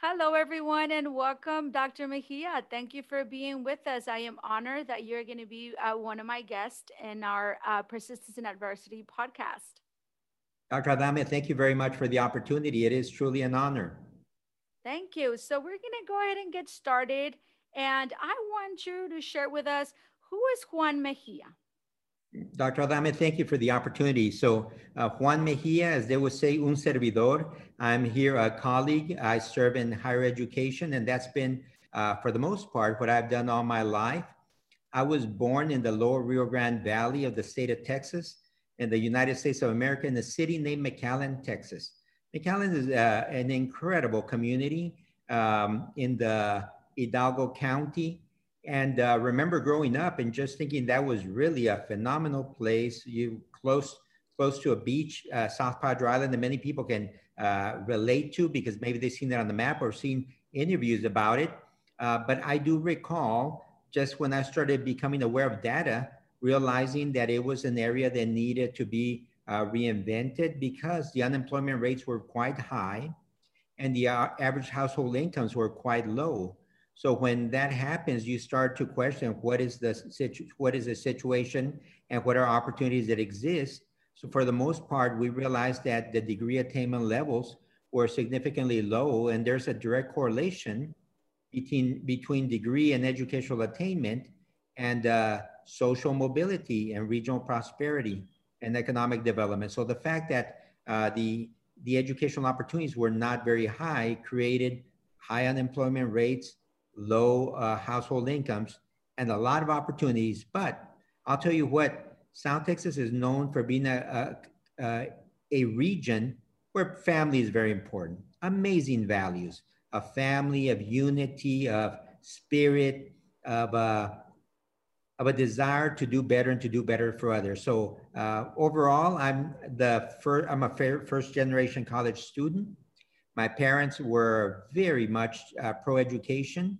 Hello, everyone, and welcome, Dr. Mejia. Thank you for being with us. I am honored that you're going to be uh, one of my guests in our uh, Persistence in Adversity podcast. Dr. Adame, thank you very much for the opportunity. It is truly an honor. Thank you. So, we're going to go ahead and get started. And I want you to share with us who is Juan Mejia? Dr. Adame, thank you for the opportunity. So uh, Juan Mejia, as they would say, un servidor. I'm here a colleague. I serve in higher education, and that's been, uh, for the most part, what I've done all my life. I was born in the lower Rio Grande Valley of the state of Texas in the United States of America in a city named McAllen, Texas. McAllen is uh, an incredible community um, in the Hidalgo County and uh, remember growing up and just thinking that was really a phenomenal place. You close close to a beach, uh, South Padre Island, that many people can uh, relate to because maybe they've seen that on the map or seen interviews about it. Uh, but I do recall just when I started becoming aware of data, realizing that it was an area that needed to be uh, reinvented because the unemployment rates were quite high and the uh, average household incomes were quite low. So when that happens, you start to question what is the situ- what is the situation and what are opportunities that exist. So for the most part, we realized that the degree attainment levels were significantly low, and there's a direct correlation between between degree and educational attainment and uh, social mobility and regional prosperity and economic development. So the fact that uh, the the educational opportunities were not very high created high unemployment rates low uh, household incomes, and a lot of opportunities. But I'll tell you what, South Texas is known for being a, a, a region where family is very important. Amazing values, a family of unity, of spirit, of a, uh, of a desire to do better and to do better for others. So uh, overall, I'm the first, I'm a first generation college student. My parents were very much uh, pro education.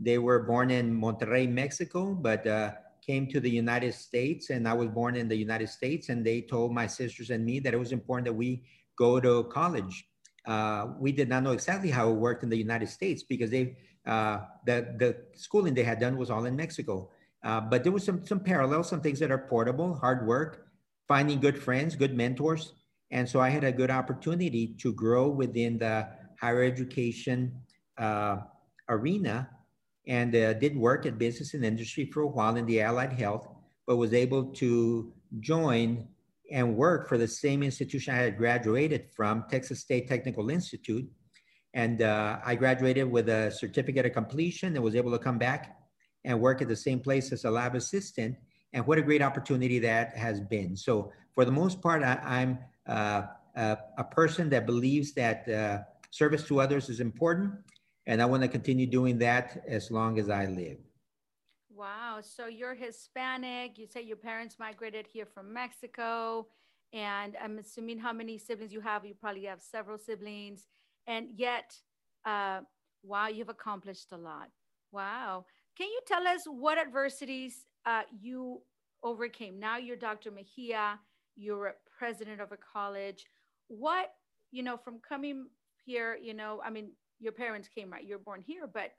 They were born in Monterrey, Mexico, but uh, came to the United States. And I was born in the United States. And they told my sisters and me that it was important that we go to college. Uh, we did not know exactly how it worked in the United States because they, uh, the, the schooling they had done was all in Mexico. Uh, but there was some, some parallels, some things that are portable, hard work, finding good friends, good mentors. And so I had a good opportunity to grow within the higher education uh, arena and uh, did work at business and industry for a while in the allied health, but was able to join and work for the same institution I had graduated from, Texas State Technical Institute. And uh, I graduated with a certificate of completion and was able to come back and work at the same place as a lab assistant. And what a great opportunity that has been. So for the most part, I, am uh, a, person that believes that uh, service to others is important and I want to continue doing that as long as I live. Wow. So you're Hispanic. You say your parents migrated here from Mexico. And I'm assuming how many siblings you have. You probably have several siblings. And yet, uh, wow, you've accomplished a lot. Wow. Can you tell us what adversities uh, you overcame? Now you're Dr. Mejia, you're a president of a college. What, you know, from coming here, you know, I mean, your parents came right, you're born here, but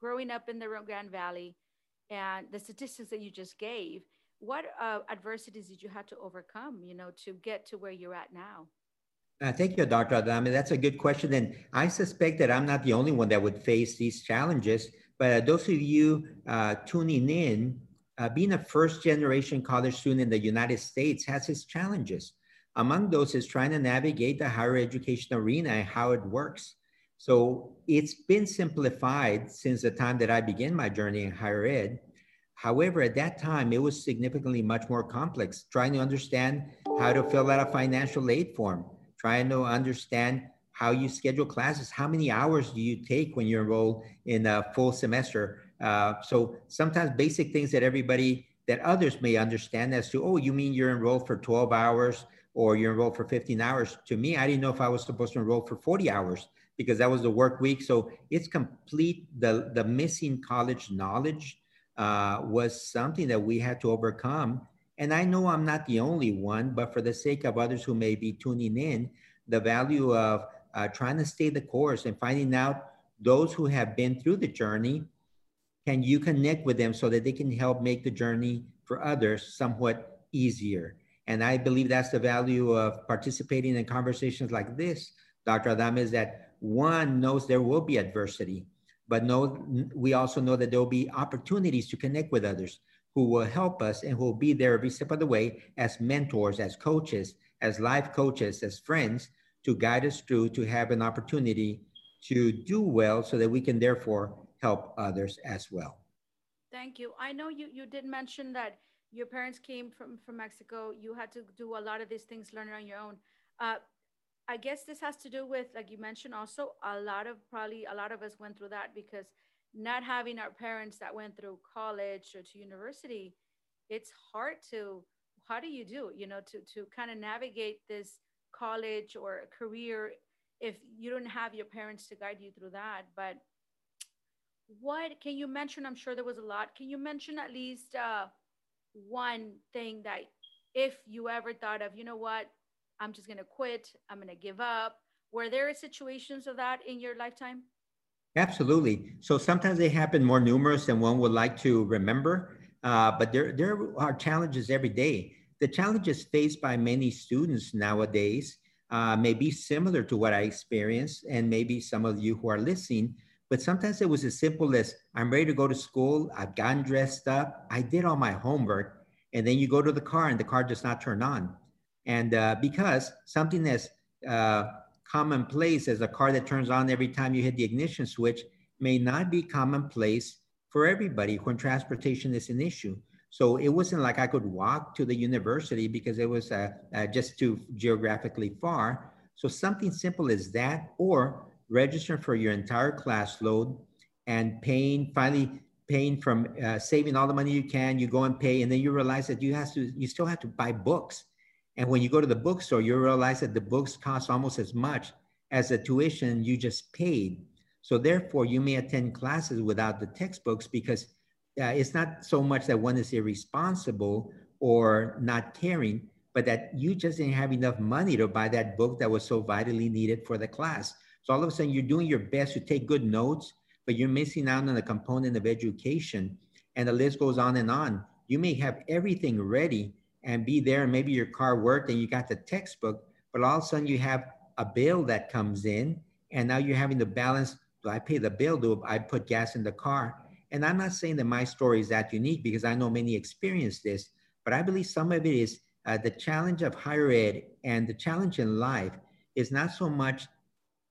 growing up in the Rio Grande Valley and the statistics that you just gave, what uh, adversities did you have to overcome, you know, to get to where you're at now? Uh, thank you, Dr. Adame. That's a good question. And I suspect that I'm not the only one that would face these challenges. But uh, those of you uh, tuning in, uh, being a first generation college student in the United States has its challenges. Among those is trying to navigate the higher education arena and how it works. So it's been simplified since the time that I began my journey in higher ed. However, at that time, it was significantly much more complex, trying to understand how to fill out a financial aid form, trying to understand how you schedule classes, how many hours do you take when you enroll in a full semester. Uh, so sometimes basic things that everybody, that others may understand as to, oh, you mean you're enrolled for 12 hours or you're enrolled for 15 hours. To me, I didn't know if I was supposed to enroll for 40 hours because that was the work week. So it's complete. The, the missing college knowledge uh, was something that we had to overcome. And I know I'm not the only one, but for the sake of others who may be tuning in, the value of uh, trying to stay the course and finding out those who have been through the journey. Can you connect with them so that they can help make the journey for others somewhat easier? And I believe that's the value of participating in conversations like this, Dr. Adame, is that one knows there will be adversity, but know, we also know that there will be opportunities to connect with others who will help us and who will be there every step of the way as mentors, as coaches, as life coaches, as friends to guide us through to have an opportunity to do well so that we can therefore help others as well. Thank you. I know you, you did mention that your parents came from, from Mexico. You had to do a lot of these things learning on your own. Uh, I guess this has to do with, like you mentioned, also a lot of probably a lot of us went through that because not having our parents that went through college or to university, it's hard to. How do you do? You know, to to kind of navigate this college or career if you don't have your parents to guide you through that. But what can you mention? I'm sure there was a lot. Can you mention at least uh, one thing that if you ever thought of, you know what, I'm just going to quit, I'm going to give up? Were there situations of that in your lifetime? Absolutely. So sometimes they happen more numerous than one would like to remember, uh, but there, there are challenges every day. The challenges faced by many students nowadays uh, may be similar to what I experienced, and maybe some of you who are listening. But sometimes it was as simple as I'm ready to go to school, I've gotten dressed up, I did all my homework, and then you go to the car and the car does not turn on. And uh, because something as uh, commonplace as a car that turns on every time you hit the ignition switch may not be commonplace for everybody when transportation is an issue. So it wasn't like I could walk to the university because it was uh, uh, just too geographically far. So something simple as that, or registering for your entire class load and paying, finally paying from uh, saving all the money you can, you go and pay, and then you realize that you have to, you still have to buy books. And when you go to the bookstore, you realize that the books cost almost as much as the tuition you just paid. So therefore, you may attend classes without the textbooks because uh, it's not so much that one is irresponsible or not caring, but that you just didn't have enough money to buy that book that was so vitally needed for the class. So all of a sudden, you're doing your best to take good notes, but you're missing out on a component of education. And the list goes on and on. You may have everything ready and be there, and maybe your car worked and you got the textbook, but all of a sudden you have a bill that comes in, and now you're having to balance do I pay the bill? Do I put gas in the car? And I'm not saying that my story is that unique because I know many experience this, but I believe some of it is uh, the challenge of higher ed and the challenge in life is not so much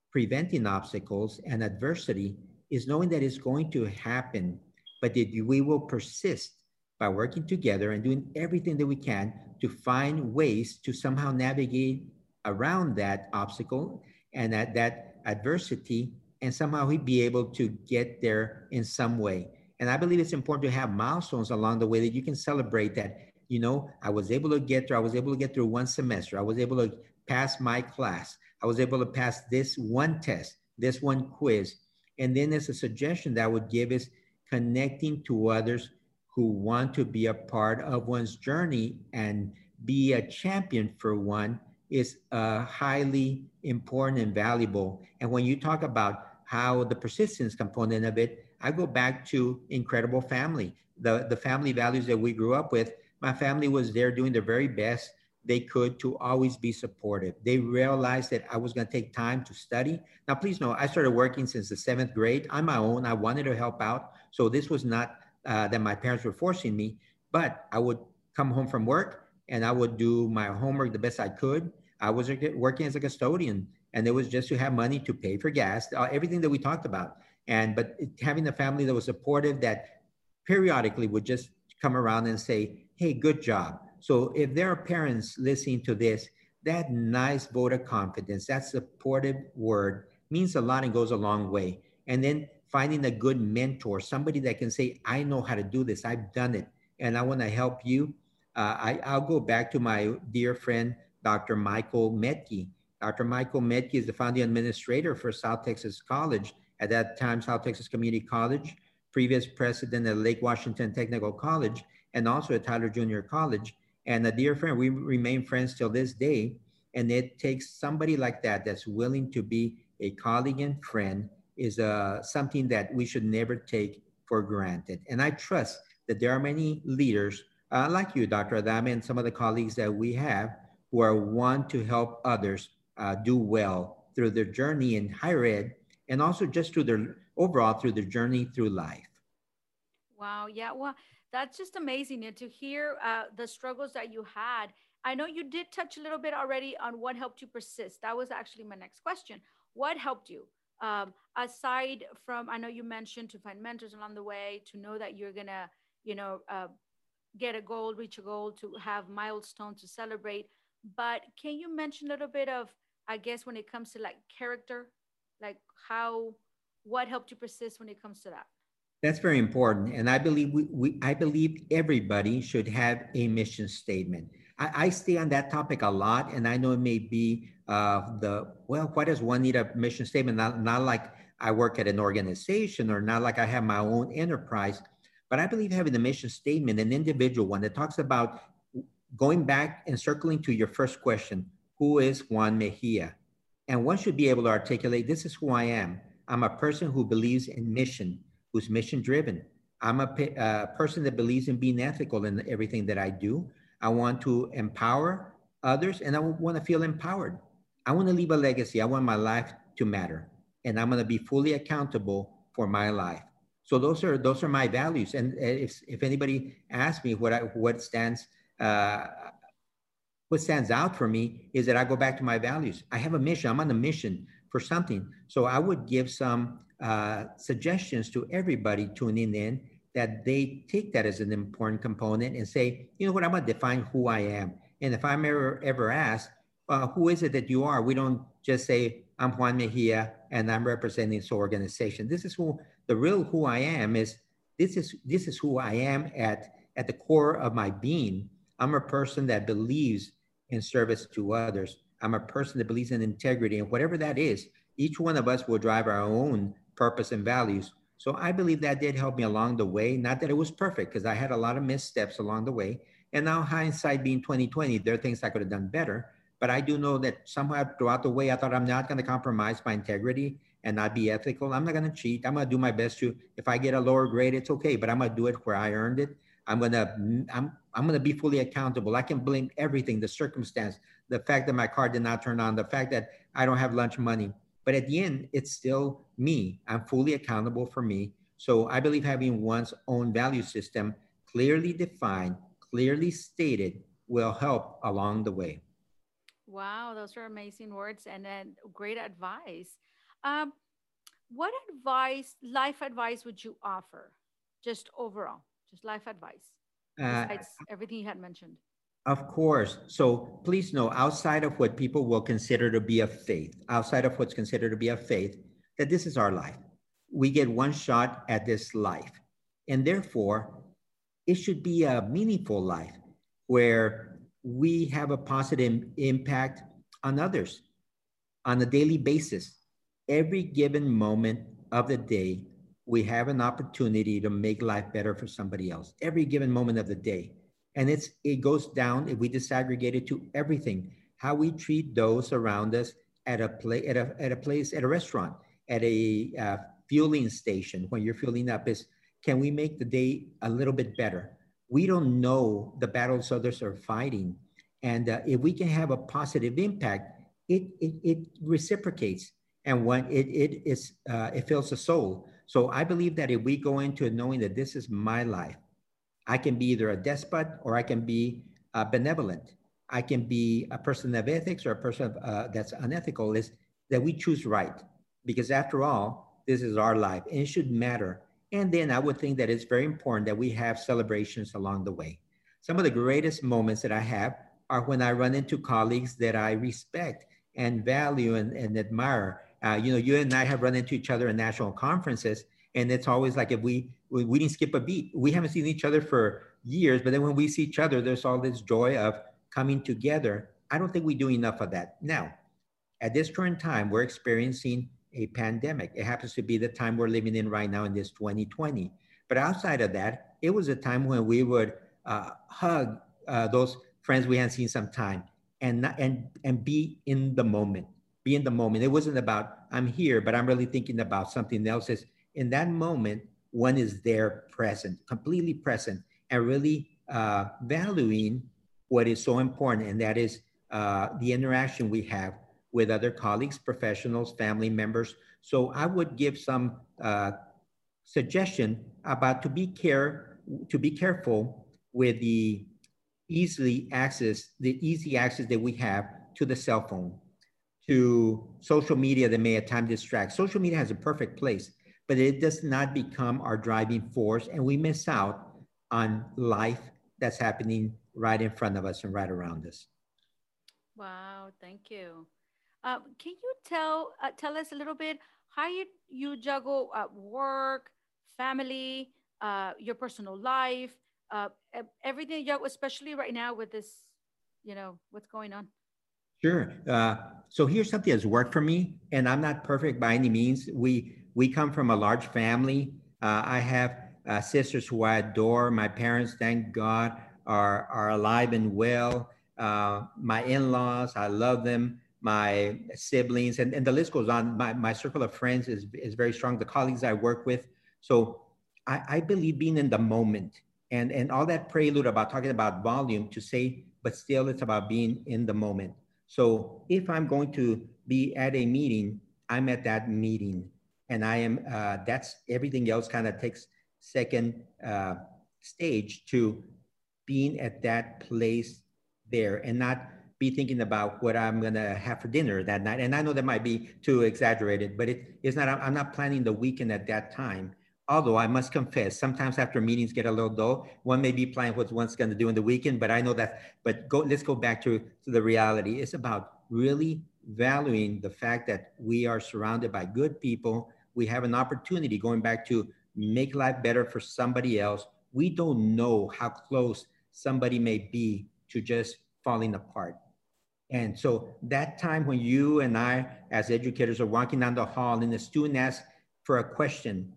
preventing obstacles and adversity, is knowing that it's going to happen, but that we will persist by working together and doing everything that we can to find ways to somehow navigate around that obstacle and that, that adversity and somehow we'd be able to get there in some way. And I believe it's important to have milestones along the way that you can celebrate that, you know, I was able to get through, I was able to get through one semester. I was able to pass my class. I was able to pass this one test, this one quiz. And then there's a suggestion that I would give is connecting to others who want to be a part of one's journey and be a champion for one is uh, highly important and valuable. And when you talk about how the persistence component of it, I go back to incredible family, the, the family values that we grew up with. My family was there doing their very best they could to always be supportive. They realized that I was going to take time to study. Now, please know, I started working since the seventh grade on my own. I wanted to help out. So this was not uh, that my parents were forcing me, but I would come home from work and I would do my homework the best I could. I was working as a custodian and it was just to have money to pay for gas, uh, everything that we talked about. And but having a family that was supportive, that periodically would just come around and say, "Hey, good job." So if there are parents listening to this, that nice vote of confidence, that supportive word means a lot and goes a long way. And then finding a good mentor, somebody that can say, "I know how to do this. I've done it, and I want to help you." Uh, I, I'll go back to my dear friend, Dr. Michael Metke. Dr. Michael Metke is the founding administrator for South Texas College, at that time South Texas Community College, previous president of Lake Washington Technical College, and also at Tyler Junior College. And a dear friend, we remain friends till this day. And it takes somebody like that that's willing to be a colleague and friend is uh, something that we should never take for granted. And I trust that there are many leaders uh, like you, Dr. Adame, and some of the colleagues that we have who are want to help others uh, do well through their journey in higher ed and also just through their overall through their journey through life. Wow. Yeah. Well, that's just amazing and to hear uh, the struggles that you had. I know you did touch a little bit already on what helped you persist. That was actually my next question. What helped you? Um, aside from, I know you mentioned to find mentors along the way, to know that you're to, you know, uh, get a goal, reach a goal, to have milestones to celebrate. But can you mention a little bit of, I guess, when it comes to like character, like how, what helped you persist when it comes to that? That's very important, and I believe we, we I believe everybody should have a mission statement. I, I stay on that topic a lot, and I know it may be uh, the well, why does one need a mission statement? Not not like I work at an organization or not like I have my own enterprise, but I believe having a mission statement, an individual one that talks about going back and circling to your first question: Who is Juan Mejia? And one should be able to articulate, "This is who I am. I'm a person who believes in mission." who's mission driven. I'm a person that believes in being ethical in everything that I do. I want to empower others and I want to feel empowered. I want to leave a legacy. I want my life to matter and I'm going to be fully accountable for my life. So those are those are my values. And if, if anybody asks me what I, what stands uh, what stands out for me is that I go back to my values. I have a mission. I'm on a mission for something. So I would give some uh, suggestions to everybody tuning in that they take that as an important component and say, you know what, I'm going to define who I am. And if I'm ever ever asked, uh, who is it that you are? We don't just say, I'm Juan Mejia and I'm representing this organization. This is who the real who I am is. This is this is who I am at at the core of my being. I'm a person that believes in service to others. I'm a person that believes in integrity, and whatever that is, each one of us will drive our own purpose and values. So I believe that did help me along the way. Not that it was perfect, because I had a lot of missteps along the way. And now hindsight being 2020, there are things I could have done better. But I do know that somehow throughout the way, I thought I'm not going to compromise my integrity and not be ethical. I'm not going to cheat. I'm going to do my best to. If I get a lower grade, it's okay. But I'm going to do it where I earned it. I'm going to. I'm. I'm going to be fully accountable. I can blame everything, the circumstance, the fact that my car did not turn on, the fact that I don't have lunch money. But at the end, it's still me. I'm fully accountable for me. So I believe having one's own value system clearly defined, clearly stated will help along the way. Wow, those are amazing words and then great advice. Um, what advice, life advice, would you offer, just overall, just life advice, uh, besides uh, everything you had mentioned? Of course. So please know, outside of what people will consider to be a faith, outside of what's considered to be a faith, that this is our life. We get one shot at this life. And therefore, it should be a meaningful life where we have a positive impact on others on a daily basis. Every given moment of the day, we have an opportunity to make life better for somebody else. Every given moment of the day and it's it goes down if we disaggregate it to everything how we treat those around us at a play at a, at a place at a restaurant at a uh, fueling station when you're fueling up is can we make the day a little bit better we don't know the battles others are fighting and uh, if we can have a positive impact it it, it reciprocates and when it it is uh, it fills the soul so i believe that if we go into it knowing that this is my life I can be either a despot or I can be uh, benevolent. I can be a person of ethics or a person of, uh, that's unethical. Is that we choose right because after all, this is our life and it should matter. And then I would think that it's very important that we have celebrations along the way. Some of the greatest moments that I have are when I run into colleagues that I respect and value and, and admire. Uh, you know, you and I have run into each other in national conferences, and it's always like if we we, we didn't skip a beat. We haven't seen each other for years, but then when we see each other, there's all this joy of coming together. I don't think we do enough of that. Now, at this current time, we're experiencing a pandemic. It happens to be the time we're living in right now in this 2020. But outside of that, it was a time when we would uh, hug uh, those friends we hadn't seen some time, and and and be in the moment. Be in the moment. It wasn't about I'm here, but I'm really thinking about something else. Is in that moment one is there present, completely present, and really uh, valuing what is so important, and that is uh, the interaction we have with other colleagues, professionals, family members. So I would give some uh, suggestion about to be care to be careful with the easily access the easy access that we have to the cell phone, to social media that may at times distract. Social media has a perfect place, but it does not become our driving force, and we miss out on life that's happening right in front of us and right around us. Wow, thank you. Uh, can you tell uh, tell us a little bit how you you juggle uh, work, family, uh, your personal life, uh, everything you especially right now with this, you know, what's going on? Sure. Uh, so here's something that's worked for me, and I'm not perfect by any means. We we come from a large family. I have sisters who I adore. My parents, thank God, are are alive and well. my in-laws, I love them my siblings, and, and the list goes on. My, my circle of friends is, is very strong, the colleagues I work with. So I, I believe being in the moment and, and all that prelude about talking about volume to say, but still it's about being in the moment. So if I'm going to be at a meeting, I'm at that meeting and I am, uh, that's everything else kind of takes second uh, stage to being at that place there and not be thinking about what I'm gonna have for dinner that night. And I know that might be too exaggerated, but it is not. I'm not planning the weekend at that time. Although I must confess, sometimes after meetings get a little dull, one may be planning what one's to do in the weekend. But I know that. But go. Let's go back to, to the reality. It's about really valuing the fact that we are surrounded by good people. We have an opportunity going back to make life better for somebody else. We don't know how close somebody may be to just falling apart. And so that time when you and I, as educators, are walking down the hall and the student asks for a question,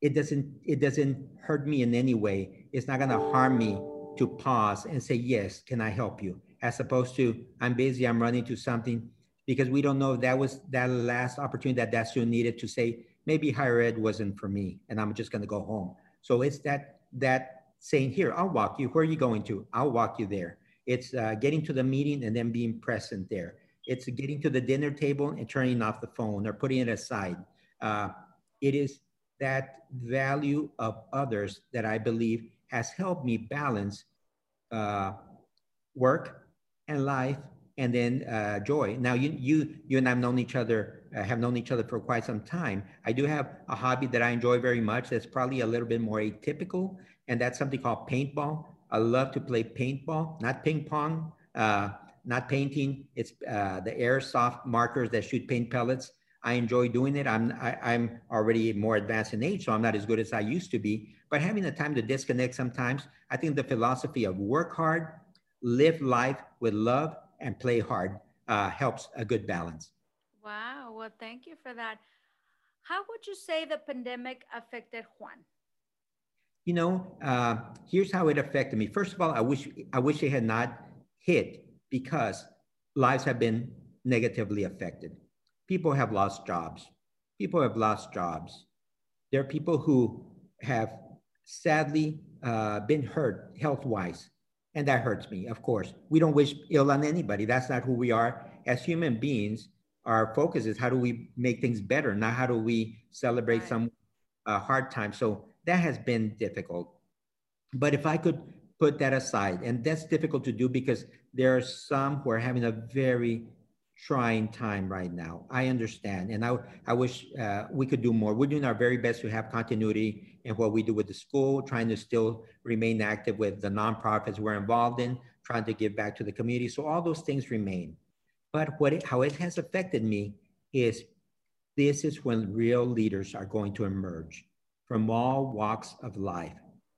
it doesn't it doesn't hurt me in any way. It's not going to harm me to pause and say, "Yes, can I help you?" As opposed to, "I'm busy, I'm running to something," because we don't know if that was that last opportunity that that student needed to say, "Maybe higher ed wasn't for me, and I'm just going to go home." So it's that that saying, "Here, I'll walk you. Where are you going to? I'll walk you there." It's uh, getting to the meeting and then being present there. It's getting to the dinner table and turning off the phone or putting it aside. Uh, it is that value of others that I believe has helped me balance uh, work and life and then uh, joy. Now you you you and I've known each other uh, have known each other for quite some time. I do have a hobby that I enjoy very much. That's probably a little bit more atypical, and that's something called paintball. I love to play paintball, not ping pong, uh, not painting. It's uh, the airsoft markers that shoot paint pellets. I enjoy doing it. I'm I, am i am already more advanced in age, so I'm not as good as I used to be. But having the time to disconnect sometimes, I think the philosophy of work hard, live life with love, and play hard uh, helps a good balance. Wow. Well, thank you for that. How would you say the pandemic affected Juan? You know, uh, here's how it affected me. First of all, I wish I wish it had not hit because lives have been negatively affected. People have lost jobs. People have lost jobs. There are people who have sadly uh, been hurt health wise, and that hurts me. Of course, we don't wish ill on anybody. That's not who we are as human beings. Our focus is how do we make things better, not how do we celebrate right. some uh, hard time. So that has been difficult. But if I could put that aside, and that's difficult to do because there are some who are having a very trying time right now. I understand, and I, I wish uh, we could do more. We're doing our very best to have continuity in what we do with the school, trying to still remain active with the nonprofits we're involved in, trying to give back to the community. So all those things remain. But what it, how it has affected me is this is when real leaders are going to emerge from all walks of life.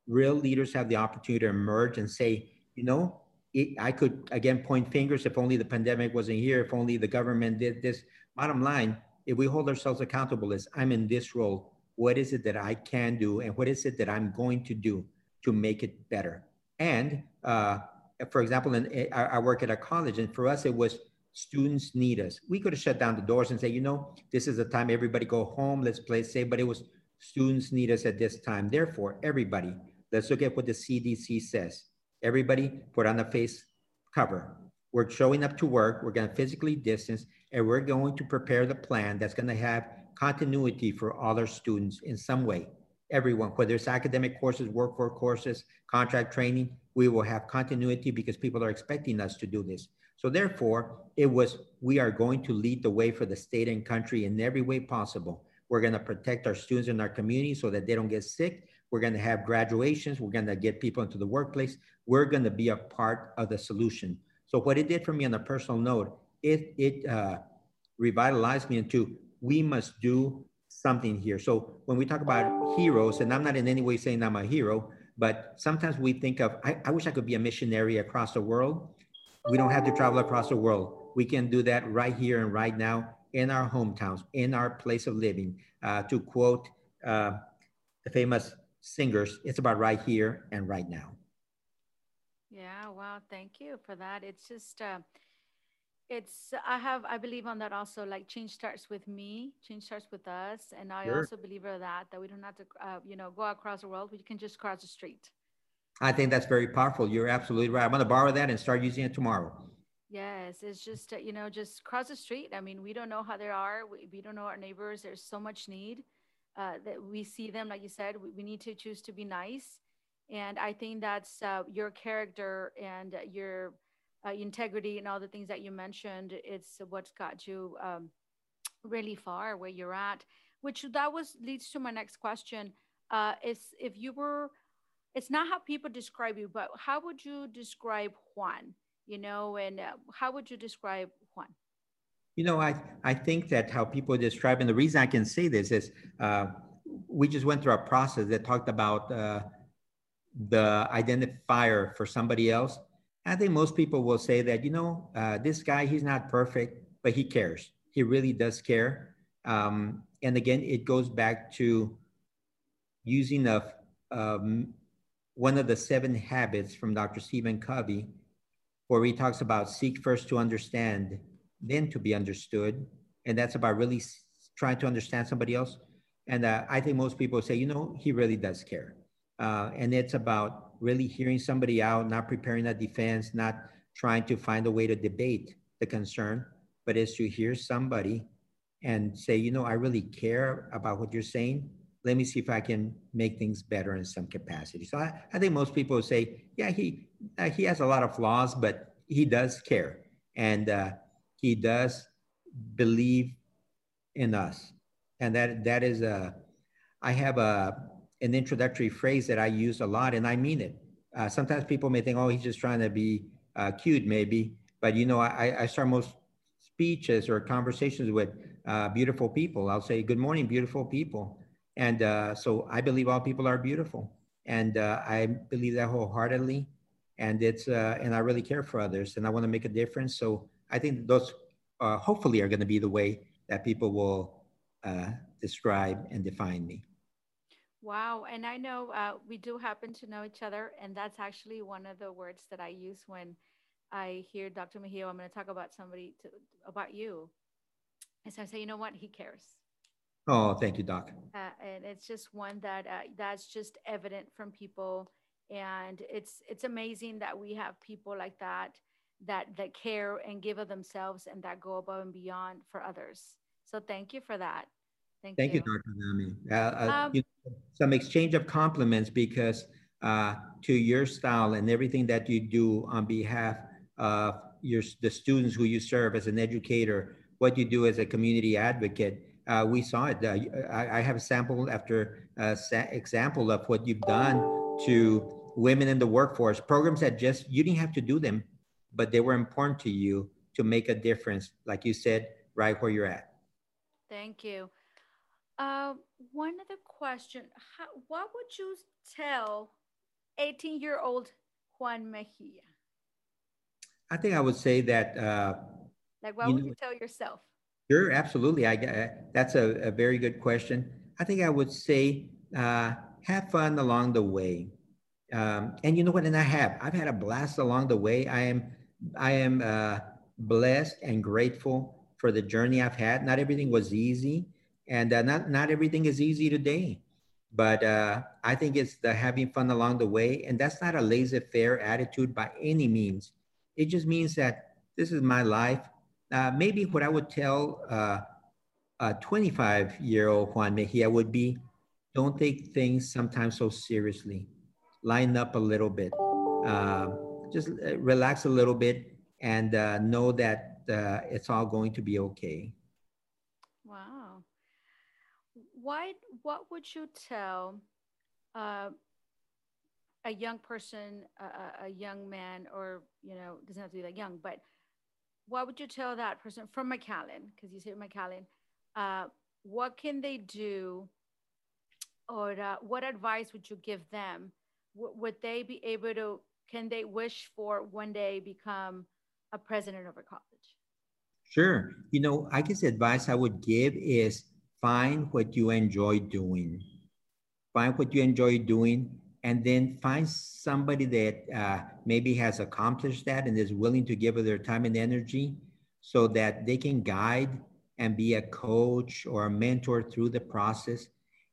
Real leaders have the opportunity to emerge and say, you know, it, I could again point fingers if only the pandemic wasn't here, if only the government did this. Bottom line, if we hold ourselves accountable is I'm in this role, what is it that I can do and what is it that I'm going to do to make it better? And uh, for example, in, I, I work at a college, and for us, it was students need us. We could have shut down the doors and say, you know, this is the time everybody go home, let's play safe, but it was students need us at this time. Therefore, everybody, let's look at what the CDC says. Everybody put on a face cover. We're showing up to work, we're gonna physically distance, and we're going to prepare the plan that's gonna have continuity for all our students in some way. Everyone, whether it's academic courses, workforce courses, contract training, we will have continuity because people are expecting us to do this. So therefore, it was, we are going to lead the way for the state and country in every way possible. We're gonna protect our students in our community so that they don't get sick. We're gonna have graduations. We're gonna get people into the workplace. We're gonna be a part of the solution. So what it did for me on a personal note, it, it uh, revitalized me into, we must do something here. So when we talk about heroes, and I'm not in any way saying I'm a hero, but sometimes we think of, I, I wish I could be a missionary across the world. We don't have to travel across the world. We can do that right here and right now in our hometowns, in our place of living. Uh, to quote uh, the famous singers, it's about right here and right now. Yeah, wow, thank you for that. It's just, uh, it's, I have, I believe on that also, like change starts with me, change starts with us. And I sure. also believe in that, that we don't have to, uh, you know, go across the world, we can just cross the street. I think that's very powerful. You're absolutely right. I'm going to borrow that and start using it tomorrow. Yes, it's just, uh, you know, just cross the street. I mean, we don't know how they are. We, we don't know our neighbors. There's so much need uh, that we see them, like you said, we, we, need to choose to be nice. And I think that's uh, your character and your uh, integrity and all the things that you mentioned. It's what's got you um, really far where you're at, which that was leads to my next question. Uh, is if you were, it's not how people describe you, but how would you describe Juan? You know, and uh, how would you describe Juan? You know, I, I think that how people describe, and the reason I can say this is uh, we just went through a process that talked about uh, the identifier for somebody else. I think most people will say that, you know, uh, this guy, he's not perfect, but he cares. He really does care. Um, and again, it goes back to using of um, one of the seven habits from Dr. Stephen Covey where he talks about seek first to understand, then to be understood. And that's about really trying to understand somebody else. And uh, I think most people say, you know, he really does care. Uh, and it's about really hearing somebody out, not preparing a defense, not trying to find a way to debate the concern, but is to hear somebody and say, you know, I really care about what you're saying. Let me see if I can make things better in some capacity. So I, I think most people say, yeah, he uh, he has a lot of flaws, but he does care and uh, he does believe in us. And that that is a, I have a an introductory phrase that I use a lot, and I mean it. Uh, sometimes people may think, oh, he's just trying to be uh, cute, maybe. But you know, I, I start most speeches or conversations with uh, beautiful people. I'll say, "Good morning, beautiful people," and uh, so I believe all people are beautiful, and uh, I believe that wholeheartedly and it's uh, and I really care for others, and I want to make a difference. So I think those uh, hopefully are going to be the way that people will uh, describe and define me. Wow, and I know uh, we do happen to know each other, and that's actually one of the words that I use when I hear Dr. Mejia. I'm going to talk about somebody to, about you, and so I say, you know what, he cares. Oh, thank you, Doc. Uh, and it's just one that uh, that's just evident from people and it's it's amazing that we have people like that that that care and give of themselves and that go above and beyond for others so thank you for that thank, thank you. you dr Adame uh, uh, um, you know, some exchange of compliments because uh, to your style and everything that you do on behalf of your the students who you serve as an educator what you do as a community advocate uh, we saw it. Uh, I, I, have a sample after uh, sa- example of what you've done to women in the workforce, programs that just, you didn't have to do them, but they were important to you to make a difference, like you said, right where you're at. Thank you. Uh, one other question. How, what would you tell 18 year old Juan Mejia? I think I would say that. Uh, like, what you would know, you tell yourself? Sure, absolutely. I, uh, that's a, a, very good question. I think I would say uh, have fun along the way Um, and you know what? And I have. I've had a blast along the way. I am, I am uh, blessed and grateful for the journey I've had. Not everything was easy, and uh, not not everything is easy today. But uh, I think it's the having fun along the way, and that's not a laissez-faire attitude by any means. It just means that this is my life. Uh, maybe what I would tell uh, a 25-year-old Juan Mejia would be, don't take things sometimes so seriously. Line up a little bit. Uh, just uh, relax a little bit and uh, know that uh, it's all going to be okay. Wow. Why, what would you tell uh, a young person, a, a, young man, or, you know, doesn't have to be that young, but what would you tell that person from McAllen? Because you say McAllen, uh, what can they do or uh, what advice would you give them? Would they be able to, can they wish for one day become a president of a college? Sure. You know, I guess advice I would give is find what you enjoy doing. Find what you enjoy doing and then find somebody that uh, maybe has accomplished that and is willing to give their time and energy so that they can guide and be a coach or a mentor through the process.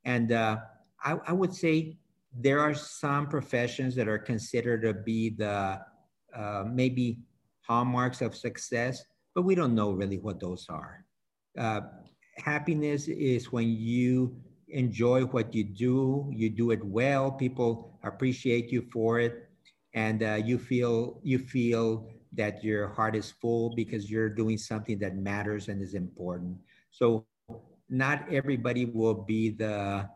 And uh, I, I, would say there are some professions that are considered to be the uh, maybe hallmarks of success, but we don't know really what those are. Uh, happiness is when you enjoy what you do, you do it well, people appreciate you for it, and uh, you feel you feel that your heart is full because you're doing something that matters and is important. So not everybody will be the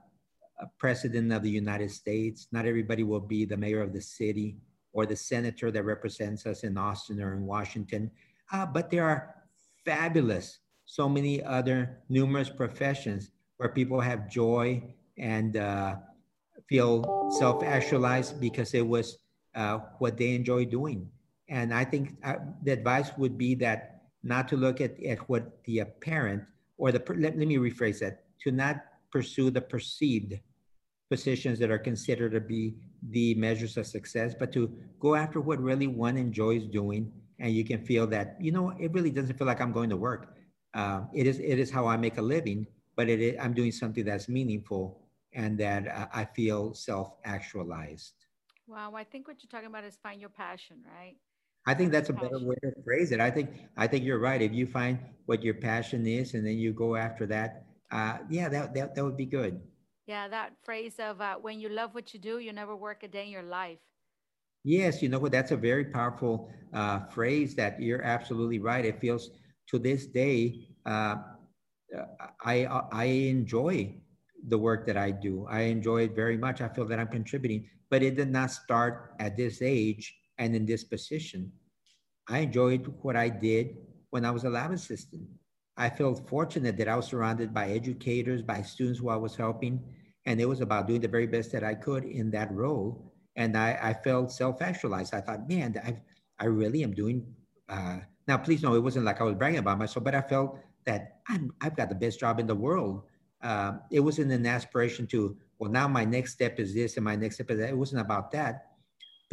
president of the United States. Not everybody will be the mayor of the city or the senator that represents us in Austin or in Washington. Uh, but there are fabulous, so many other numerous professions where people have joy and uh, feel self-actualized because it was uh, what they enjoy doing. And I think uh, the advice would be that not to look at, at what the apparent or the, let, let me rephrase that, to not pursue the perceived positions that are considered to be the measures of success, but to go after what really one enjoys doing. And you can feel that, you know, it really doesn't feel like I'm going to work. Uh, it is it is how I make a living, but it is, I'm doing something that's meaningful and that uh, I feel self-actualized. Wow, I think what you're talking about is find your passion, right? I think that's a better way to phrase it. I think I think you're right. If you find what your passion is and then you go after that, uh, yeah, that, that that would be good. Yeah, that phrase of uh, when you love what you do, you never work a day in your life. Yes, you know what? That's a very powerful uh, phrase. That you're absolutely right. It feels to this day, uh, I I enjoy the work that I do. I enjoy it very much. I feel that I'm contributing, but it did not start at this age and in this position. I enjoyed what I did when I was a lab assistant. I felt fortunate that I was surrounded by educators, by students who I was helping, and it was about doing the very best that I could in that role. And I, I felt self-actualized. I thought, man, I, I really am doing. Uh, now, please know it wasn't like I was bragging about myself, but I felt that I'm, I've got the best job in the world. Uh, it wasn't an aspiration to, well, now my next step is this and my next step is that. It wasn't about that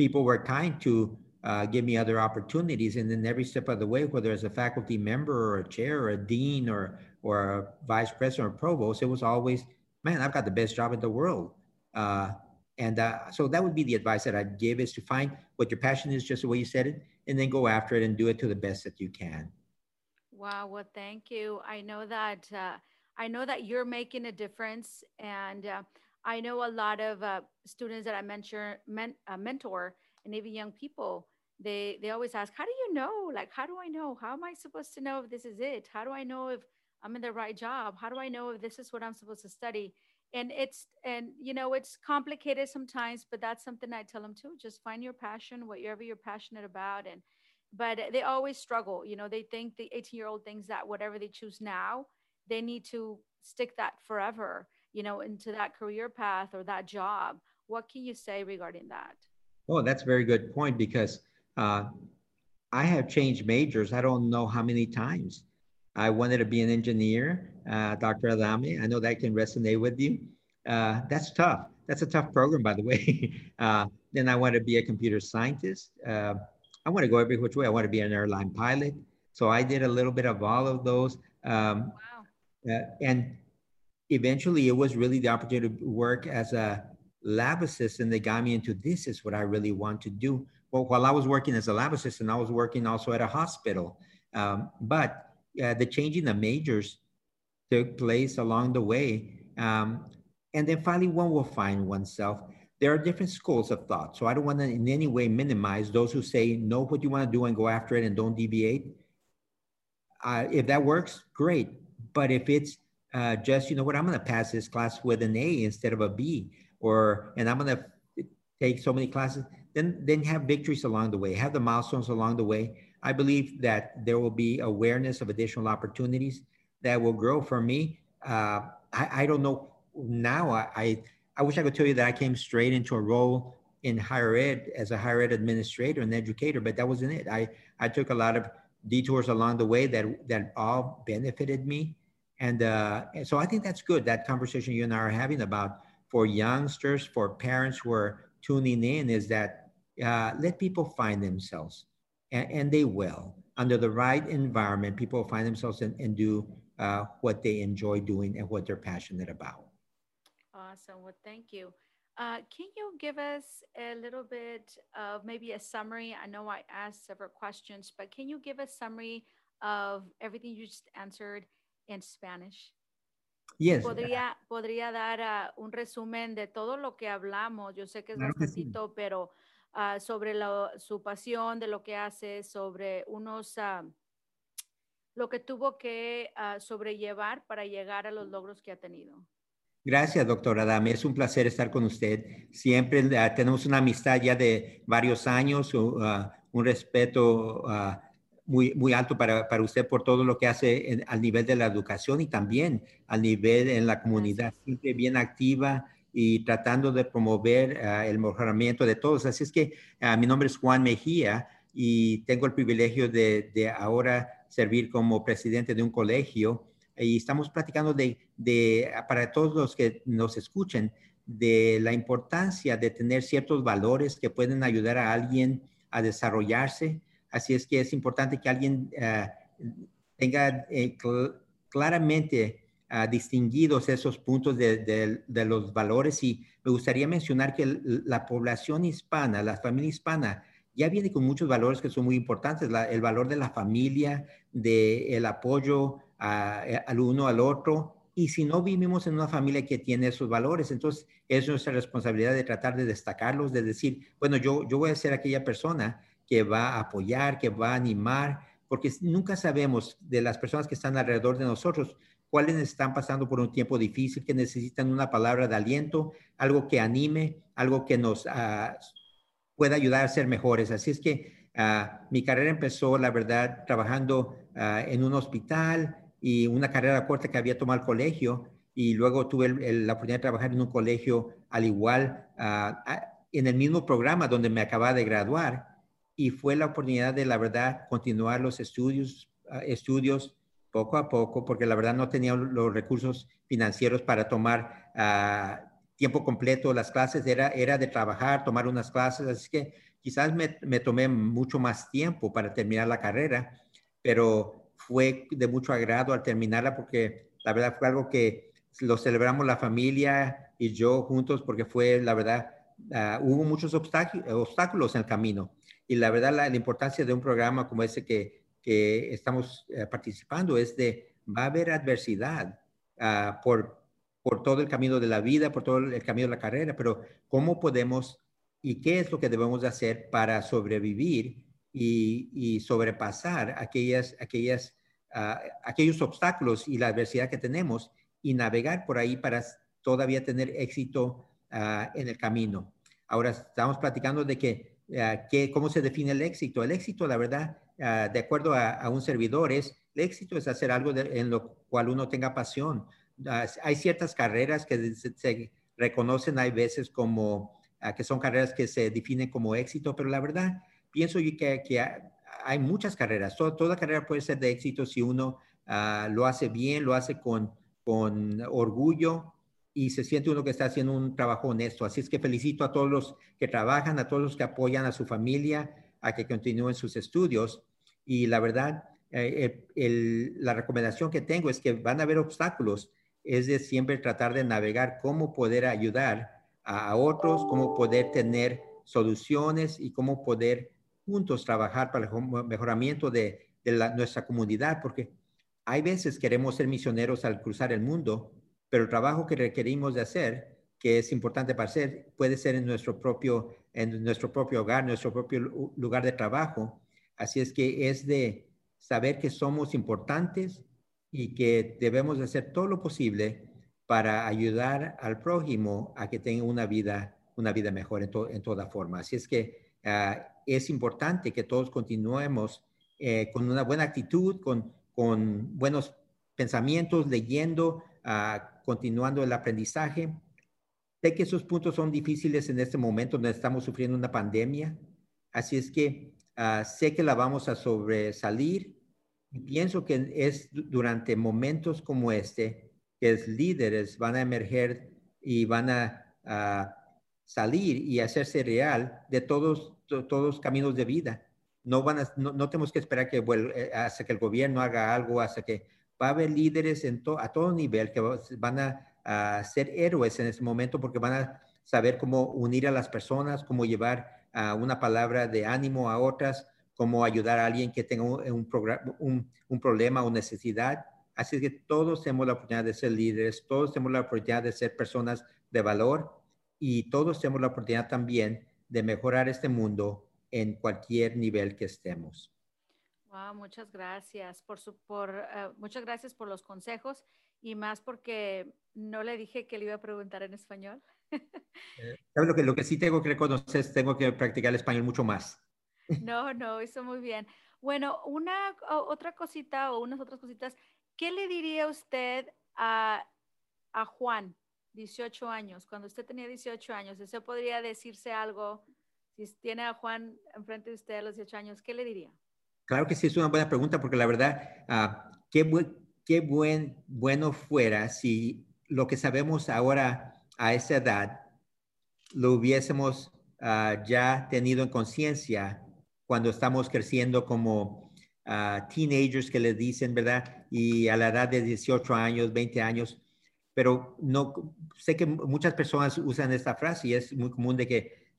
people were kind to uh, give me other opportunities. And then every step of the way, whether as a faculty member or a chair or a dean or, or a vice president or provost, it was always, man, I've got the best job in the world. Uh, and uh, so that would be the advice that I'd give is to find what your passion is, just the way you said it, and then go after it and do it to the best that you can. Wow. Well, thank you. I know that, uh, I know that you're making a difference and uh, I know a lot of uh, students that I mentor, men, mentor, and even young people. They they always ask, "How do you know? Like, how do I know? How am I supposed to know if this is it? How do I know if I'm in the right job? How do I know if this is what I'm supposed to study?" And it's and you know it's complicated sometimes, but that's something I tell them too. Just find your passion, whatever you're passionate about, and but they always struggle. You know, they think the 18 year old thinks that whatever they choose now, they need to stick that forever you know, into that career path or that job. What can you say regarding that? Oh, that's a very good point because uh, I have changed majors. I don't know how many times. I wanted to be an engineer, uh, Dr. Adame. I know that can resonate with you. Uh, that's tough. that's a tough program, by the way. Uh, then I want to be a computer scientist. Uh, I want to go every which way. I want to be an airline pilot. So I did a little bit of all of those. Um, wow. Uh, and eventually it was really the opportunity to work as a lab assistant that got me into this is what I really want to do. Well, while I was working as a lab assistant, I was working also at a hospital. Um, but uh, the changing the majors took place along the way. Um, and then finally, one will find oneself. There are different schools of thought. So I don't want to in any way minimize those who say, know what you want to do and go after it and don't deviate. Uh, if that works, great. But if it's uh, just, you know what, I'm going to pass this class with an A instead of a B, or, and I'm to take so many classes, then, then have victories along the way, have the milestones along the way. I believe that there will be awareness of additional opportunities that will grow for me. Uh, I, I don't know now. I, I, I wish I could tell you that I came straight into a role in higher ed as a higher ed administrator and educator, but that wasn't it. I, I took a lot of detours along the way that, that all benefited me. And, uh, and so I think that's good. That conversation you and I are having about for youngsters, for parents who are tuning in is that uh, let people find themselves and, and, they will. Under the right environment, people find themselves and, and do uh, what they enjoy doing and what they're passionate about. Awesome. Well, thank you. Uh, can you give us a little bit of maybe a summary? I know I asked several questions, but can you give a summary of everything you just answered in Spanish? Yes. ¿Podría, podría dar uh, un resumen de todo lo que hablamos? Yo sé que es claro bastantito, sí. pero uh, sobre su pasión, de lo que hace, sobre unos, uh, lo que tuvo que sobrellevar para llegar a los logros que ha tenido. Gracias, doctora Dame. Es un placer estar con usted. Siempre tenemos una amistad ya de varios años, uh, un respeto uh, muy, muy alto para, para, usted por todo lo que hace en, al nivel de la educación y también al nivel en la comunidad, siempre bien activa y tratando de promover el mejoramiento de todos. Así es que mi nombre es Juan Mejía y tengo el privilegio de, de ahora servir como presidente de un colegio y estamos platicando de, de, para todos los que nos escuchen, de la importancia de tener ciertos valores que pueden ayudar a alguien a desarrollarse. Así es que es importante que alguien uh, tenga eh, cl claramente uh, distinguidos esos puntos de, los valores y me gustaría mencionar que la población hispana, la familia hispana, ya viene con muchos valores que son muy importantes, el valor de la familia, del el apoyo eh, al uno al otro. Y si no vivimos en una familia que tiene esos valores, entonces es nuestra responsabilidad de tratar de destacarlos, de decir, bueno, yo, yo voy a ser aquella persona que va a apoyar, que va a animar, porque nunca sabemos de las personas que están alrededor de nosotros cuáles están pasando por un tiempo difícil, que necesitan una palabra de aliento, algo que anime, algo que nos uh, pueda ayudar a ser mejores. Así es que uh, mi carrera empezó, la verdad, trabajando uh, en un hospital, y una carrera corta que había tomado el colegio y luego tuve la oportunidad de trabajar en un colegio al igual, ah, ah, en el mismo programa donde me acababa de graduar y fue la oportunidad de la verdad continuar los estudios, ah, estudios poco a poco porque la verdad no tenía los recursos financieros para tomar tiempo completo las clases, era, era de trabajar, tomar unas clases, así que quizás me, me tomé mucho más tiempo para terminar la carrera, pero fue de mucho agrado al terminarla porque la verdad fue algo que lo celebramos la familia y yo juntos porque fue, la verdad, uh, hubo muchos obstáculos en el camino. Y la verdad, la, la importancia de un programa como ese que, que estamos uh, participando es de, va a haber adversidad uh, por, por todo el camino de la vida, por todo el camino de la carrera, pero ¿cómo podemos y qué es lo que debemos de hacer para sobrevivir y, y sobrepasar aquellas, aquellas aquellos obstáculos y la adversidad que tenemos y navegar por ahí para todavía tener éxito ah, en el camino. Ahora estamos platicando de que, ah, que, cómo se define el éxito. El éxito, la verdad, ah, de acuerdo a, un servidor, es el éxito es hacer algo en lo cual uno tenga pasión. hay ciertas carreras que se, reconocen, hay veces como que son carreras que se definen como éxito, pero la verdad, pienso yo que, hay muchas carreras. toda carrera puede ser de éxito si uno ah, lo hace bien, lo hace con, con orgullo y se siente uno que está haciendo un trabajo honesto. Así es que felicito a todos los que trabajan, a todos los que apoyan a su familia, a que continúen sus estudios. Y la verdad, eh, la recomendación que tengo es que van a haber obstáculos, es de siempre tratar de navegar cómo poder ayudar a, otros, cómo poder tener soluciones y cómo poder juntos trabajar para el mejoramiento de, nuestra comunidad, porque hay veces queremos ser misioneros al cruzar el mundo, pero el trabajo que requerimos de hacer, que es importante para hacer, puede ser en nuestro propio, en nuestro propio hogar, nuestro propio lugar de trabajo. Así es que es de saber que somos importantes y que debemos hacer todo lo posible para ayudar al prójimo a que tenga una vida, una vida mejor en, en toda forma. Así es que ah, es importante que todos continuemos eh, con una buena actitud, con, con buenos pensamientos, leyendo, uh, continuando el aprendizaje. Sé que esos puntos son difíciles en este momento donde estamos sufriendo una pandemia, así es que uh, sé que la vamos a sobresalir y pienso que es durante momentos como este que los líderes van a emerger y van a, salir y hacerse real de todos, todos caminos de vida. No, van a, no, no tenemos que esperar que eh, hasta que el gobierno haga algo, hasta que va a haber líderes en a todo nivel que van a, ser héroes en ese momento porque van a saber cómo unir a las personas, cómo llevar a una palabra de ánimo a otras, cómo ayudar a alguien que tenga un, un, un, problema o necesidad. Así que todos tenemos la oportunidad de ser líderes, todos tenemos la oportunidad de ser personas de valor y todos tenemos la oportunidad también de mejorar este mundo en cualquier nivel que estemos. Wow, muchas gracias por su, por, uh, muchas gracias por los consejos y más porque no le dije que le iba a preguntar en español. eh, lo que, lo que sí tengo que reconocer es tengo que practicar el español mucho más. no, no, eso muy bien. Bueno, una otra cosita o unas otras cositas, ¿qué le diría usted a, a Juan, 18 años, cuando usted tenía 18 años? ¿Usted podría decirse algo? Si tiene a Juan enfrente de usted a los 18 años, ¿qué le diría? Claro que sí, es una buena pregunta porque la verdad, uh, qué, bu qué buen, bueno fuera si lo que sabemos ahora a esa edad lo hubiésemos uh, ya tenido en conciencia cuando estamos creciendo como uh, teenagers que les dicen, ¿verdad? Y a la edad de 18 años, 20 años, pero no, sé que muchas personas usan esta frase y es muy común de que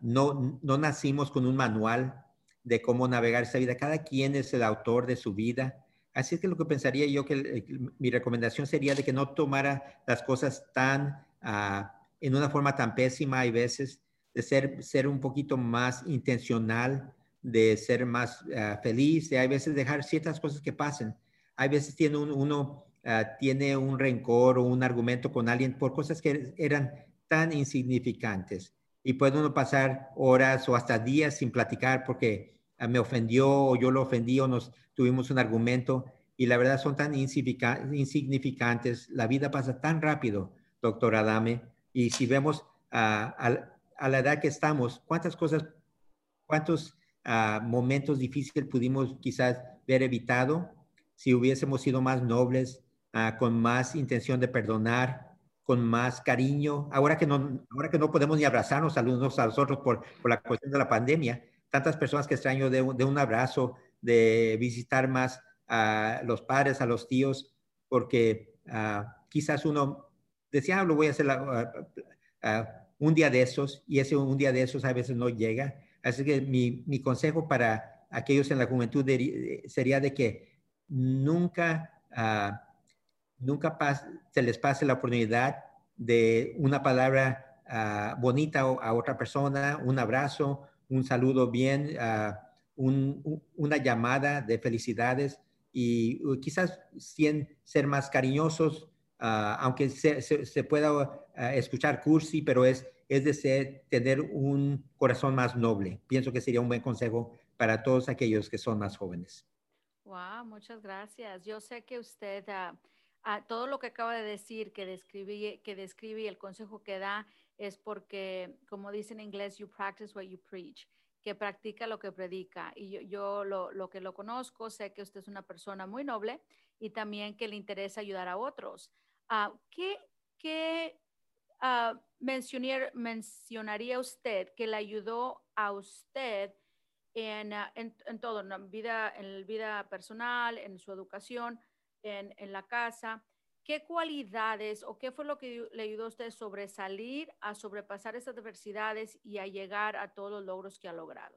no, no nacimos con un manual de cómo navegar esa vida. Cada quien es el autor de su vida. Así es que lo que pensaría yo que mi recomendación sería de que no tomara las cosas tan, ah, en una forma tan pésima hay veces, de ser, ser un poquito más intencional, de ser más uh, feliz, de hay veces dejar ciertas cosas que pasen. Hay veces tiene uno ah, tiene un rencor o un argumento con alguien por cosas que eran tan insignificantes y puede uno pasar horas o hasta días sin platicar porque ah, me ofendió o yo lo ofendí o nos tuvimos un argumento y la verdad son tan insignificantes. La vida pasa tan rápido, doctor Adame, y si vemos a, la edad que estamos, cuántas cosas, cuántos ah, momentos difíciles pudimos quizás ver evitado si hubiésemos sido más nobles, ah, con más intención de perdonar, con más cariño. Ahora que no, ahora que no podemos ni abrazarnos a unos a los otros por, por la cuestión de la pandemia, tantas personas que extraño de, de un abrazo, de visitar más a los padres, a los tíos, porque uh, quizás uno decía, ah, lo voy a hacer la, uh, un día de esos, y ese un día de esos a veces no llega. Así que mi, mi consejo para aquellos en la juventud de, sería de que nunca nunca se les pase la oportunidad de una palabra uh, bonita a otra persona, un abrazo, un saludo bien, un, una llamada de felicidades y quizás ser más cariñosos, aunque se, se, se pueda escuchar cursi, pero es, es de ser, tener un corazón más noble. Pienso que sería un buen consejo para todos aquellos que son más jóvenes. Wow, muchas gracias. Yo sé que usted a todo lo que acaba de decir, que describí, que describe y el consejo que da es porque, como dice en inglés, you practice what you preach, que practica lo que predica. Y yo, lo, que lo conozco, sé que usted es una persona muy noble y también que le interesa ayudar a otros. Uh, ¿qué, ¿Qué mencionar, mencionaría usted que le ayudó a usted en, ah, en, en todo, en vida, en vida personal, en su educación, en, en, la casa? ¿Qué cualidades o qué fue lo que le ayudó a usted a sobresalir, a sobrepasar esas adversidades y a llegar a todos los logros que ha logrado?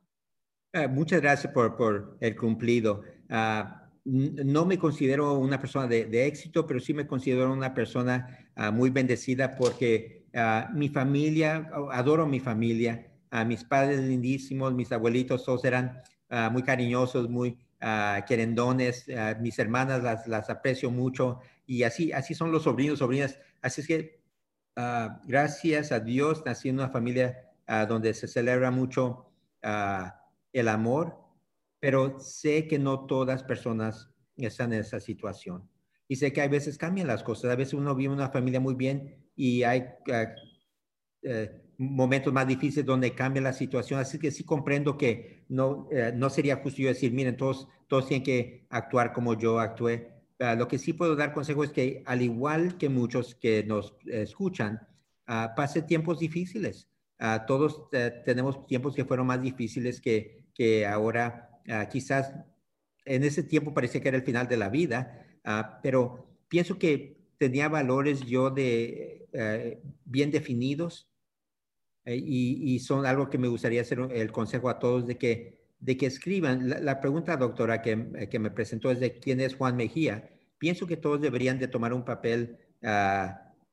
Uh, muchas gracias por, por el cumplido. Uh, no me considero una persona de, de, éxito, pero sí me considero una persona uh, muy bendecida porque mi familia, adoro mi familia, mis padres lindísimos, mis abuelitos, todos eran muy cariñosos, muy querendones, mis hermanas las, las, aprecio mucho y así, así son los sobrinos, sobrinas. Así es que gracias a Dios nací en una familia donde se celebra mucho el amor, pero sé que no todas personas están en esa situación. Y sé que a veces cambian las cosas. A veces uno vive una familia muy bien y hay uh, uh, momentos más difíciles donde cambia la situación. Así que sí comprendo que no, uh, no sería justo yo decir, miren, todos, todos tienen que actuar como yo actué. lo que sí puedo dar consejo es que al igual que muchos que nos escuchan, pase tiempos difíciles. todos tenemos tiempos que fueron más difíciles que, que ahora uh, quizás en ese tiempo parecía que era el final de la vida, uh, pero pienso que tenía valores yo de uh, bien definidos eh, y, son algo que me gustaría hacer el consejo a todos de que, de que escriban. La, pregunta, doctora, que, que, me presentó es de quién es Juan Mejía. Pienso que todos deberían de tomar un papel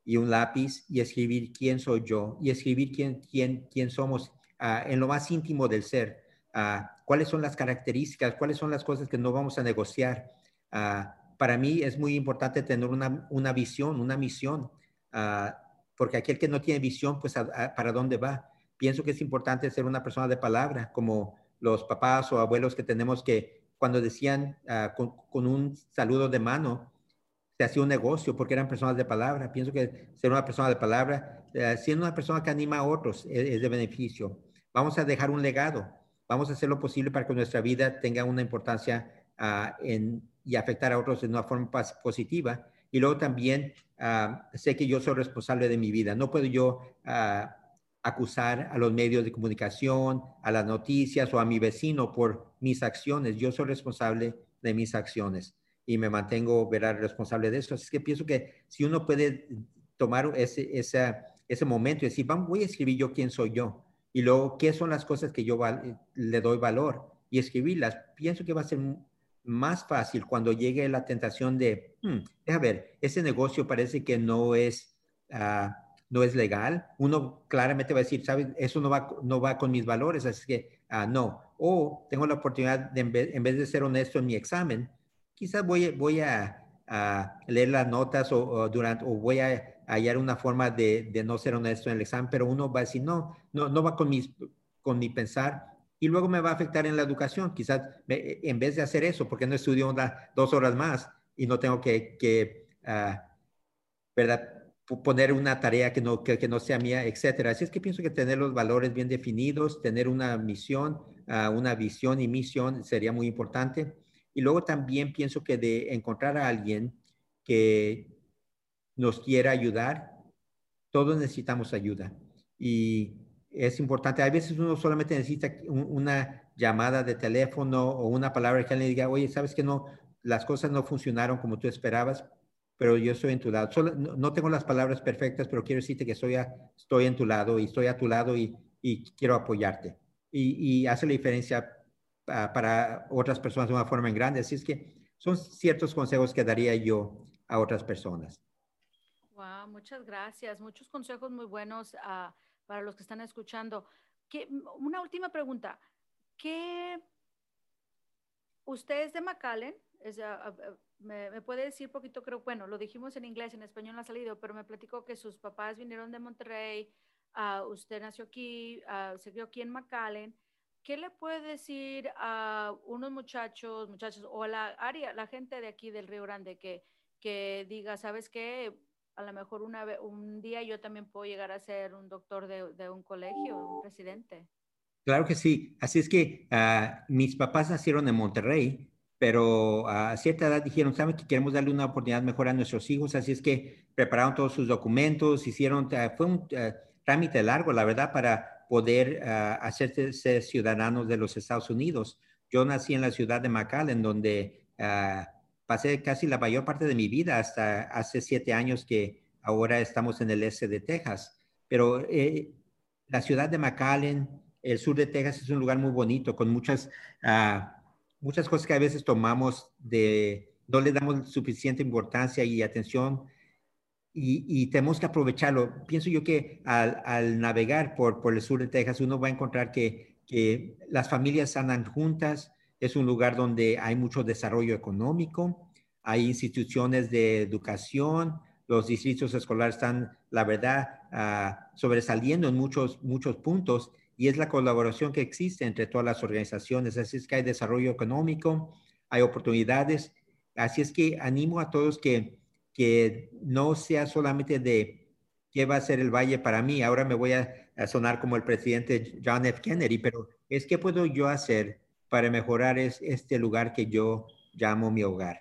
y un lápiz y escribir quién soy yo y escribir quién, quién, quién somos en lo más íntimo del ser uh, cuáles son las características, cuáles son las cosas que no vamos a negociar. Para mí es muy importante tener una, una visión, una misión, porque aquel que no tiene visión, pues para dónde va. Pienso que es importante ser una persona de palabra, como los papás o abuelos que tenemos que cuando decían con, con, un saludo de mano, se hacía un negocio porque eran personas de palabra. Pienso que ser una persona de palabra, siendo una persona que anima a otros, es, es de beneficio. Vamos a dejar un legado vamos a hacer lo posible para que nuestra vida tenga una importancia uh, en, y afectar a otros de una forma positiva. Y luego también uh, sé que yo soy responsable de mi vida. No puedo yo uh, acusar a los medios de comunicación, a las noticias o a mi vecino por mis acciones. Yo soy responsable de mis acciones y me mantengo verá, responsable de eso. Así que pienso que si uno puede tomar ese, ese, ese momento y decir, vamos, voy a escribir yo quién soy yo y luego qué son las cosas que yo le doy valor y escribirlas. Pienso que va a ser más fácil cuando llegue la tentación de, hmm, deja ver, ese negocio parece que no es, uh, no es legal. Uno claramente va a decir, ¿sabes? Eso no va, no va con mis valores, así que uh, no. O tengo la oportunidad de, en vez, de ser honesto en mi examen, quizás voy, voy a, leer las notas o, durante, o voy a hallar una forma de, de, no ser honesto en el examen, pero uno va a decir, no, no, no va con, mis, con mi pensar y luego me va a afectar en la educación. Quizás en vez de hacer eso, porque no estudio una, dos horas más y no tengo que, ¿verdad? poner una tarea que no, que, no sea mía, etcétera. Así es que pienso que tener los valores bien definidos, tener una misión, uh, una visión y misión sería muy importante. Y luego también pienso que de encontrar a alguien que nos quiera ayudar, todos necesitamos ayuda. Y es importante, a veces uno solamente necesita una llamada de teléfono o una palabra que alguien diga, oye, sabes que no, las cosas no funcionaron como tú esperabas, pero yo estoy en tu lado. Solo, no, tengo las palabras perfectas, pero quiero decirte que estoy, a, estoy en tu lado y estoy a tu lado y, y quiero apoyarte. Y, y, hace la diferencia uh, para otras personas de una forma en grande. Así es que son ciertos consejos que daría yo a otras personas. Wow, muchas gracias. Muchos consejos muy buenos uh, para los que están escuchando. ¿Qué, una última pregunta. ¿Qué usted es de McAllen? Es, uh, uh, me, me, puede decir poquito, creo, bueno, lo dijimos en inglés, en español no ha salido, pero me platicó que sus papás vinieron de Monterrey, usted nació aquí, se crió aquí en McAllen. ¿Qué le puede decir a unos muchachos, muchachos, o a la área, la gente de aquí del Río Grande que, que diga, ¿sabes qué? A lo mejor una vez, un día yo también puedo llegar a ser un doctor de, un colegio, un presidente. Claro que sí. Así es que uh, mis papás nacieron en Monterrey, pero a cierta edad dijeron, saben que queremos darle una oportunidad mejor a nuestros hijos, así es que prepararon todos sus documentos, hicieron, fue un trámite largo, la verdad, para poder hacerse ciudadanos de los Estados Unidos. Yo nací en la ciudad de McAllen, donde pasé casi la mayor parte de mi vida hasta hace siete años que ahora estamos en el este de Texas. Pero eh, la ciudad de McAllen, el sur de Texas, es un lugar muy bonito, con muchas, ah, muchas cosas que a veces tomamos de, no le damos suficiente importancia y atención. Y, tenemos que aprovecharlo. Pienso yo que al, navegar por, por el sur de Texas, uno va a encontrar que, que las familias andan juntas, es un lugar donde hay mucho desarrollo económico, hay instituciones de educación, los distritos escolares están, la verdad, ah, sobresaliendo en muchos, muchos puntos y es la colaboración que existe entre todas las organizaciones. Así es que hay desarrollo económico, hay oportunidades. Así es que animo a todos que, que no sea solamente de qué va a ser el valle para mí. Ahora me voy a, sonar como el presidente John F. Kennedy, pero es qué puedo yo hacer para mejorar este lugar que yo llamo mi hogar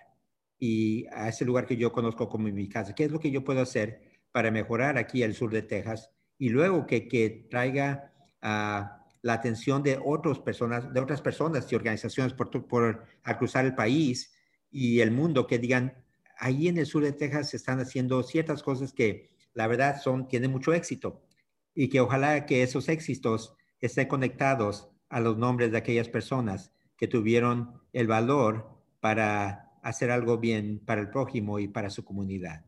y a ese lugar que yo conozco como mi casa. ¿Qué es lo que yo puedo hacer para mejorar aquí el sur de Texas? Y luego que, que traiga uh, la atención de otras personas, de otras personas y organizaciones por, por a cruzar el país y el mundo que digan, ahí en el sur de Texas se están haciendo ciertas cosas que la verdad son, tienen mucho éxito y que ojalá que esos éxitos estén conectados a los nombres de aquellas personas que tuvieron el valor para hacer algo bien para el prójimo y para su comunidad.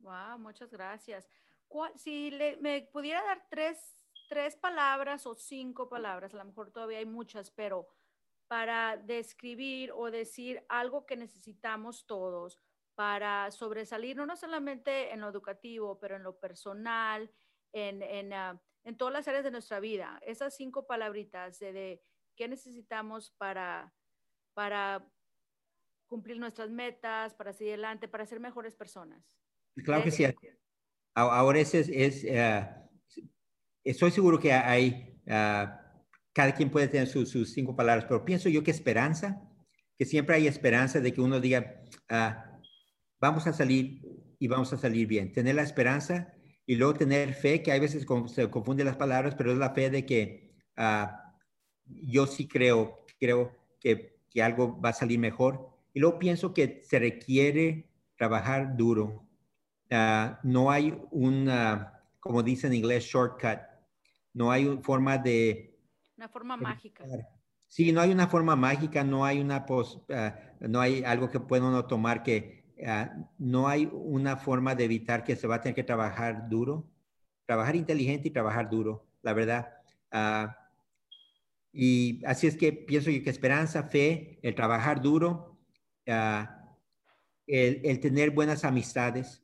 Wow, muchas gracias. Si le, me pudiera dar tres, tres palabras o cinco palabras, a lo mejor todavía hay muchas, pero para describir o decir algo que necesitamos todos para sobresalir, no, solamente en lo educativo, pero en lo personal, en, en, ah, en todas las áreas de nuestra vida. Esas cinco palabritas de, de qué necesitamos para, para cumplir nuestras metas, para seguir adelante, para ser mejores personas. Claro que sí. Ahora ese es, eh, estoy seguro que hay, eh, cada quien puede tener sus, cinco palabras, pero pienso yo que esperanza, que siempre hay esperanza de que uno diga, ah, vamos a salir y vamos a salir bien. Tener la esperanza y luego tener fe, que hay veces se confunden las palabras, pero es la fe de que ah, yo sí creo, creo que, que algo va a salir mejor y luego pienso que se requiere trabajar duro. Ah, no hay una, como dice en inglés, shortcut. No hay una forma de... Una forma mágica. Sí, no hay una forma mágica, no hay una pos, ah, no hay algo que pueda uno tomar que ah, no hay una forma de evitar que se va a tener que trabajar duro, trabajar inteligente y trabajar duro, la verdad. y así es que pienso que esperanza, fe, el trabajar duro, el, tener buenas amistades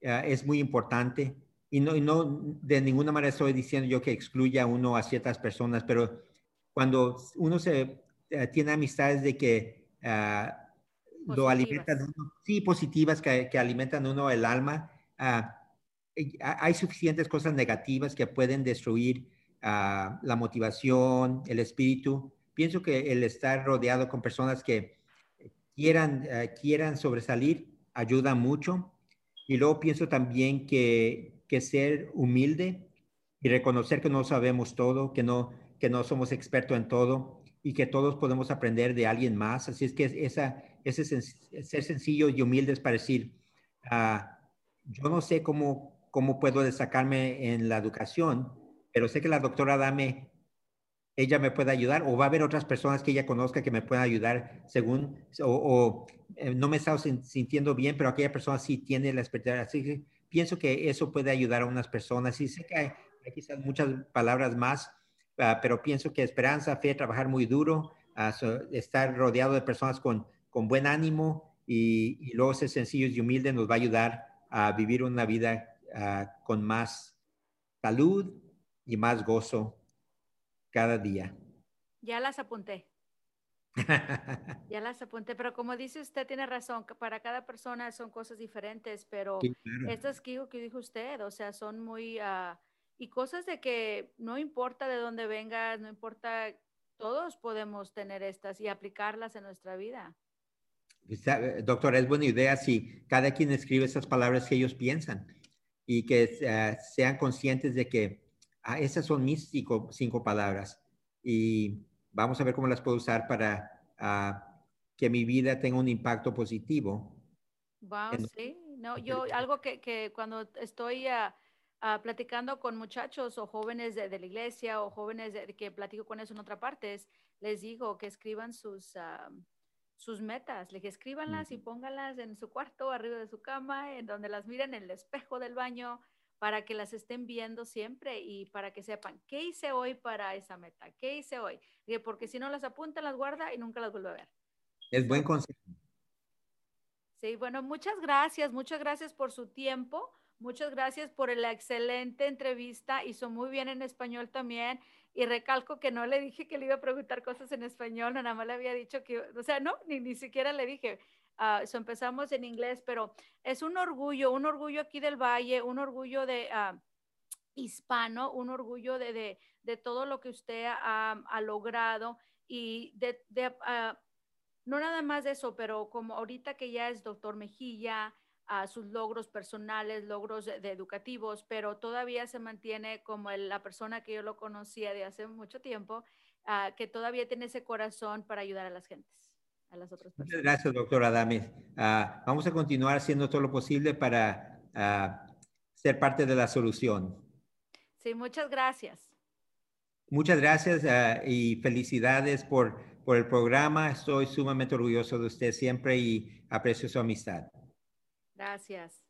es muy importante. Y no, no de ninguna manera estoy diciendo yo que excluya a uno a ciertas personas, pero cuando uno se eh, tiene amistades de que ah, lo alimentan uno, sí, positivas que, que alimentan uno el alma, ah, hay suficientes cosas negativas que pueden destruir ah, la motivación, el espíritu. Pienso que el estar rodeado con personas que quieran, eh, quieran sobresalir ayuda mucho. Y luego pienso también que, que ser humilde y reconocer que no sabemos todo, que no, que no somos expertos en todo y que todos podemos aprender de alguien más. Así es que esa, ese ser sencillo y humilde es para decir, ah, yo no sé cómo, cómo puedo destacarme en la educación, pero sé que la doctora Dame ella me puede ayudar o va a haber otras personas que ella conozca que me puedan ayudar según o, eh, no me estado sintiendo bien, pero aquella persona sí tiene la experiencia. Así que pienso que eso puede ayudar a unas personas. Y sé que hay, quizás muchas palabras más, ah, pero pienso que esperanza, fe, trabajar muy duro, ah, estar rodeado de personas con, con buen ánimo y, y, luego ser sencillos y humildes nos va a ayudar a vivir una vida ah, con más salud y más gozo cada día. Ya las apunté. ya las apunté, pero como dice usted, tiene razón, que para cada persona son cosas diferentes, pero estas que, que dijo usted, o sea, son muy, uh, y cosas de que no importa de dónde vengas, no importa, todos podemos tener estas y aplicarlas en nuestra vida. Está- eh, Doctora, es buena idea si cada quien escribe esas palabras que ellos piensan y que eh, sean conscientes de que ah, esas son mis cinco, cinco palabras y vamos a ver cómo las puedo usar para ah, que mi vida tenga un impacto positivo. Wow, En- sí. No, yo algo que, que cuando estoy ah, platicando con muchachos o jóvenes de, de la iglesia o jóvenes de- que platico con eso en otra parte, es- les digo que escriban sus, sus metas. Les dije, escríbanlas y pónganlas en su cuarto, arriba de su cama, en donde las miren en el espejo del baño, para que las estén viendo siempre y para que sepan qué hice hoy para esa meta, qué hice hoy. Dije, porque si no las apunta, las guarda y nunca las vuelve a ver. Es buen consejo. Sí, bueno, muchas gracias, muchas gracias por su tiempo, muchas gracias por la excelente entrevista, hizo muy bien en español también y recalco que no le dije que le iba a preguntar cosas en español, nada más le había dicho que, o sea, no, ni, ni siquiera le dije, ah, so empezamos en inglés, pero es un orgullo, un orgullo aquí del Valle, un orgullo de... ah, hispano, un orgullo de, de, de todo lo que usted ha, logrado y de, ah, no nada más de eso, pero como ahorita que ya es doctor Mejilla, a sus logros personales, logros de, de educativos, pero todavía se mantiene como el- la persona que yo lo conocía de hace mucho tiempo, ah, que todavía tiene ese corazón para ayudar a las gentes, a las otras Muchas personas. gracias, doctora Adames. Ah, vamos a continuar haciendo todo lo posible para ah, ser parte de la solución. Sí, muchas gracias. Muchas gracias y felicidades por, por el programa. Estoy sumamente orgulloso de usted siempre y aprecio su amistad. Gracias.